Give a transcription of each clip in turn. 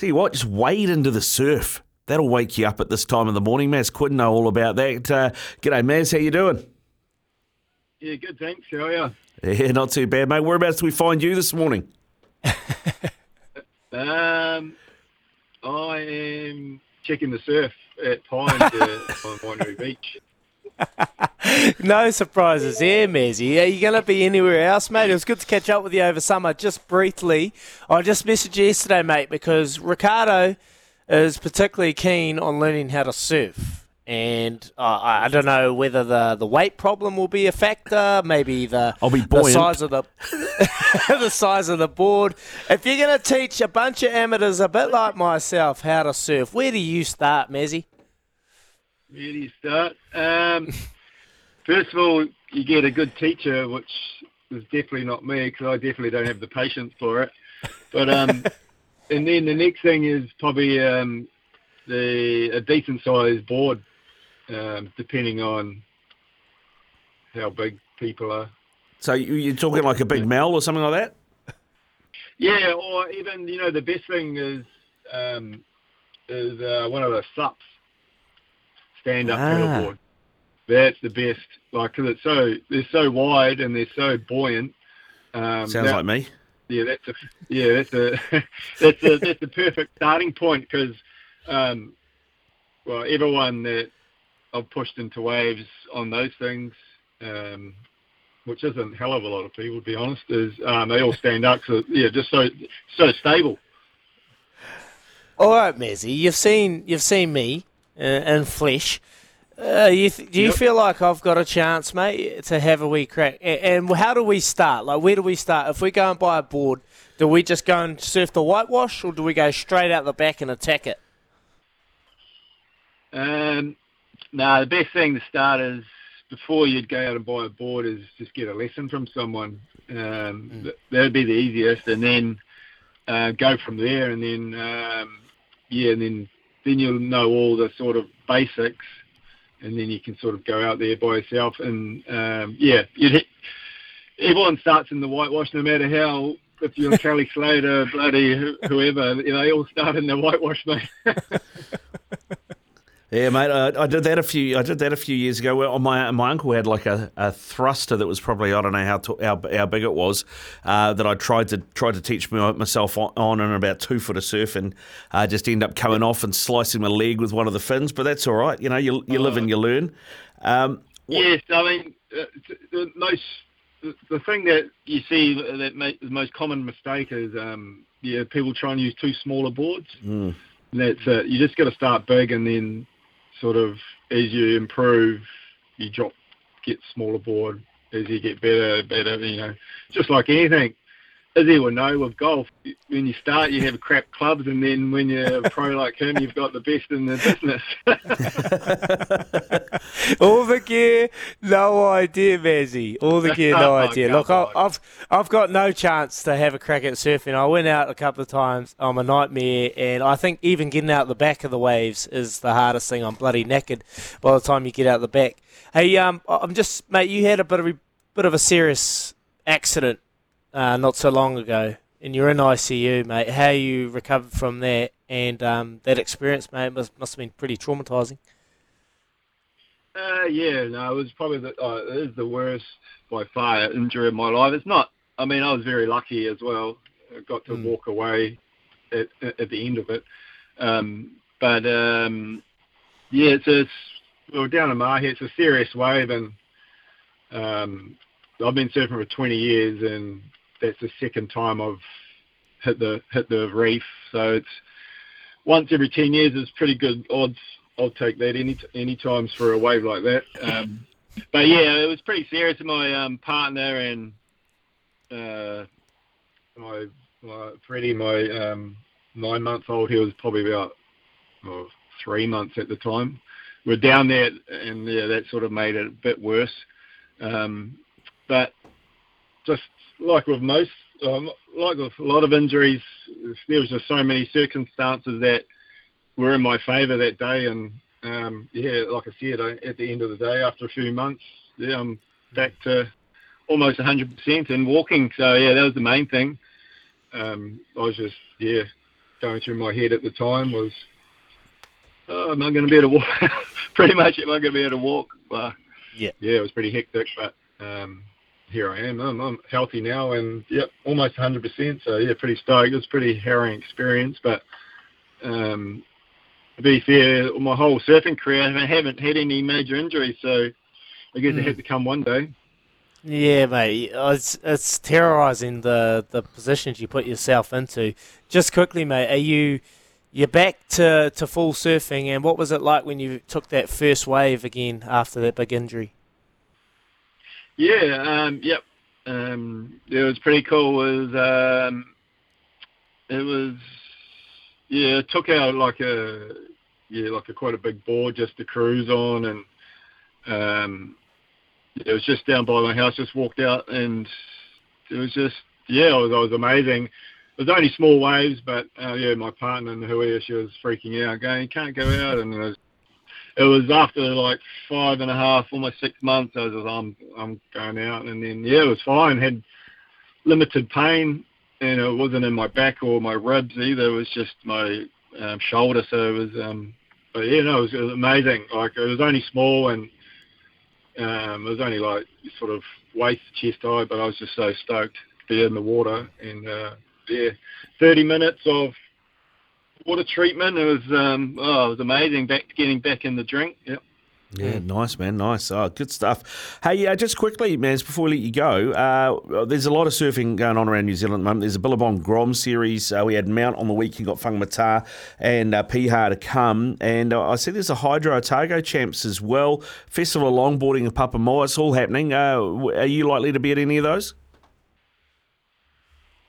Tell you what, just wade into the surf. That'll wake you up at this time of the morning. Maz Quinn know all about that. Uh, g'day, Maz. How you doing? Yeah, good. Thanks. How are you? Yeah, not too bad, mate. Whereabouts do we find you this morning? Um, I am checking the surf at Pine on Wainui Beach. no surprises here, Mezzy. Are you going to be anywhere else, mate? It was good to catch up with you over summer. Just briefly, I just messaged you yesterday, mate, because Ricardo is particularly keen on learning how to surf. And uh, I I don't know whether the, the weight problem will be a factor. Maybe the I'll be the size of the the size of the board. If you're going to teach a bunch of amateurs, a bit like myself, how to surf, where do you start, Mezzy? Where do you start? Um, first of all, you get a good teacher, which is definitely not me because I definitely don't have the patience for it. But um, and then the next thing is probably um, the a decent sized board, um, depending on how big people are. So you- you're talking like a big mal or something like that? Yeah, or even you know the best thing is um, is uh, one of the sups stand up Ah. paddleboard. That's the best, like 'cause it's so they're so wide and they're so buoyant. Um, Sounds that- like me. yeah, that's a yeah, that's a that's a that's the perfect starting point because, um, well, everyone that I've pushed into waves on those things, um, which isn't a hell of a lot of people to be honest, is um, they all stand up. So yeah, just so so stable. All right, Mezzy, you've seen you've seen me uh, in flesh. Uh, you th- do you Yep. feel like I've got a chance, mate, to have a wee crack? And how do we start? Like, where do we start? If we go and buy a board, do we just go and surf the whitewash, or do we go straight out the back and attack it? Um, no, the best thing to start is before you'd go out and buy a board is just get a lesson from someone. Um, th- That'd be the easiest, and then uh, go from there. And then um, yeah, and then then you'll know all the sort of basics, and then you can sort of go out there by yourself. And um, yeah, hit, everyone starts in the whitewash, no matter how. If you're Kelly Slater, bloody whoever, you know, they all start in the whitewash, mate. Yeah, mate. I, I did that a few. I did that a few years ago. Where my my uncle had like a, a thruster that was probably I don't know how to, how, how big it was. Uh, that I tried to tried to teach myself on, on in about two foot of surf, and uh, just end up coming off and slicing my leg with one of the fins. But that's all right. You know, you you live and you learn. Um, Yes, I mean uh, the most the, thing that you see that make the most common mistake is um, yeah people try and use too smaller boards. mm, That's uh, you just got to start big and then sort of as you improve, you drop get smaller board as you get better, better. You know, just like anything. As you everyone know with golf, when you start you have crap clubs, and then when you're a pro like him, you've got the best in the business. All the gear, no idea, Mezzy. All the gear, no Oh, idea. Look, I, I've I've got no chance to have a crack at surfing. I went out a couple of times. I'm a nightmare, and I think even getting out the back of the waves is the hardest thing. I'm bloody knackered by the time you get out the back. Hey, um, I'm just mate. You had a bit of a bit of a serious accident uh, not so long ago, and you're in ICU, mate. How you recovered from that and um, that experience, mate, must must have been pretty traumatizing. Uh, yeah, no, it was probably the, uh, it is the worst by far injury of my life. It's not. I mean, I was very lucky as well. I got to Mm. walk away at, at the end of it. Um, but um, yeah, it's, it's we were down in Mahia. It's a serious wave, and um, I've been surfing for 20 years, and that's the second time I've hit the hit the reef. So it's once every 10 years is pretty good odds. I'll take that any any times for a wave like that. Um, but yeah, it was pretty serious. To my um, partner and uh, my, my Freddie, my um, nine month old, He was probably about well, three months at the time. We're down there, and yeah, that sort of made it a bit worse. Um, but just like with most, um, like with a lot of injuries, there was just so many circumstances that were in my favour that day. And um, yeah, like I said, I, at the end of the day, after a few months, yeah, I'm back to almost 100% and walking. So yeah, that was the main thing. Um, I was just yeah going through my head at the time was, oh, am I going to be able to walk? pretty much, am I going to be able to walk? Well, Yeah. yeah, it was pretty hectic, but um, here I am. I'm, I'm healthy now, and yep, almost 100%. So yeah, pretty stoked. It was a pretty harrowing experience, but um, to be fair, my whole surfing career, I haven't had any major injuries, so I guess it had to come one day. Yeah, mate. It's it's terrorising the the positions you put yourself into. Just quickly, mate. Are you you're back to, to full surfing? And what was it like when you took that first wave again after that big injury? Yeah, um, yep. Um, it was pretty cool. It was, um, it was, yeah, it took out like a, yeah, like a quite a big board just to cruise on, and um, it was just down by my house. Just walked out, and it was just, yeah, it was, it was amazing. It was only small waves, but uh, yeah, my partner and Huia, she was freaking out, going, "You can't go out," and it was it was after like five and a half, almost six months. I was just, I'm I'm going out, and then yeah, it was fine. Had limited pain, and it wasn't in my back or my ribs either. It was just my um, shoulder. So it was, um, but yeah, no, it was, it was amazing. Like it was only small, and um, it was only like sort of waist chest high, but I was just so stoked to be in the water, and uh, yeah, 30 minutes of water treatment. It was um, oh, it was amazing. Back getting back in the drink. Yep. Yeah, nice, man. Nice. Oh, good stuff. Hey, uh, just quickly, man, before we let you go, uh, there's a lot of surfing going on around New Zealand at the moment. There's a Billabong Grom series. Uh, we had Mount on the weekend, got Whangamata and uh, Piha to come. And uh, I see there's a Hydro Otago Champs as well. Festival of Longboarding in Papamoa. It's all happening. Uh, are you likely to be at any of those?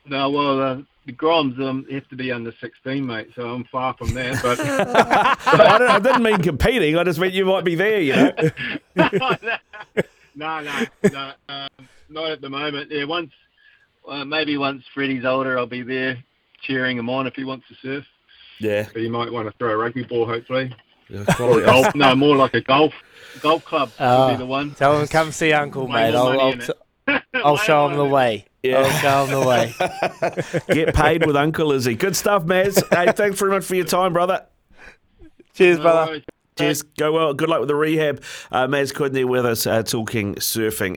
No, well, uh, the Groms um, have to be under 16, mate. So I'm far from that. But I, don't, I didn't mean competing. I just meant you might be there, you know. no, no, no, um, not at the moment. Yeah, once, uh, maybe once Freddie's older, I'll be there cheering him on if he wants to surf. Yeah. But he might want to throw a rugby ball, hopefully. Yeah, Or golf. No, more like a golf. Golf club Oh, would be the one. Tell him come see Uncle, mate. I'll, I'll, in t- it. I'll show him the way. Yeah. I'll show him the way. Get paid with Uncle Izzy. Good stuff, Maz. hey, thanks very much for your time, brother. Cheers, No brother. worries. Cheers. Go well. Good luck with the rehab. Uh, Maz Quinn there with us uh, talking surfing.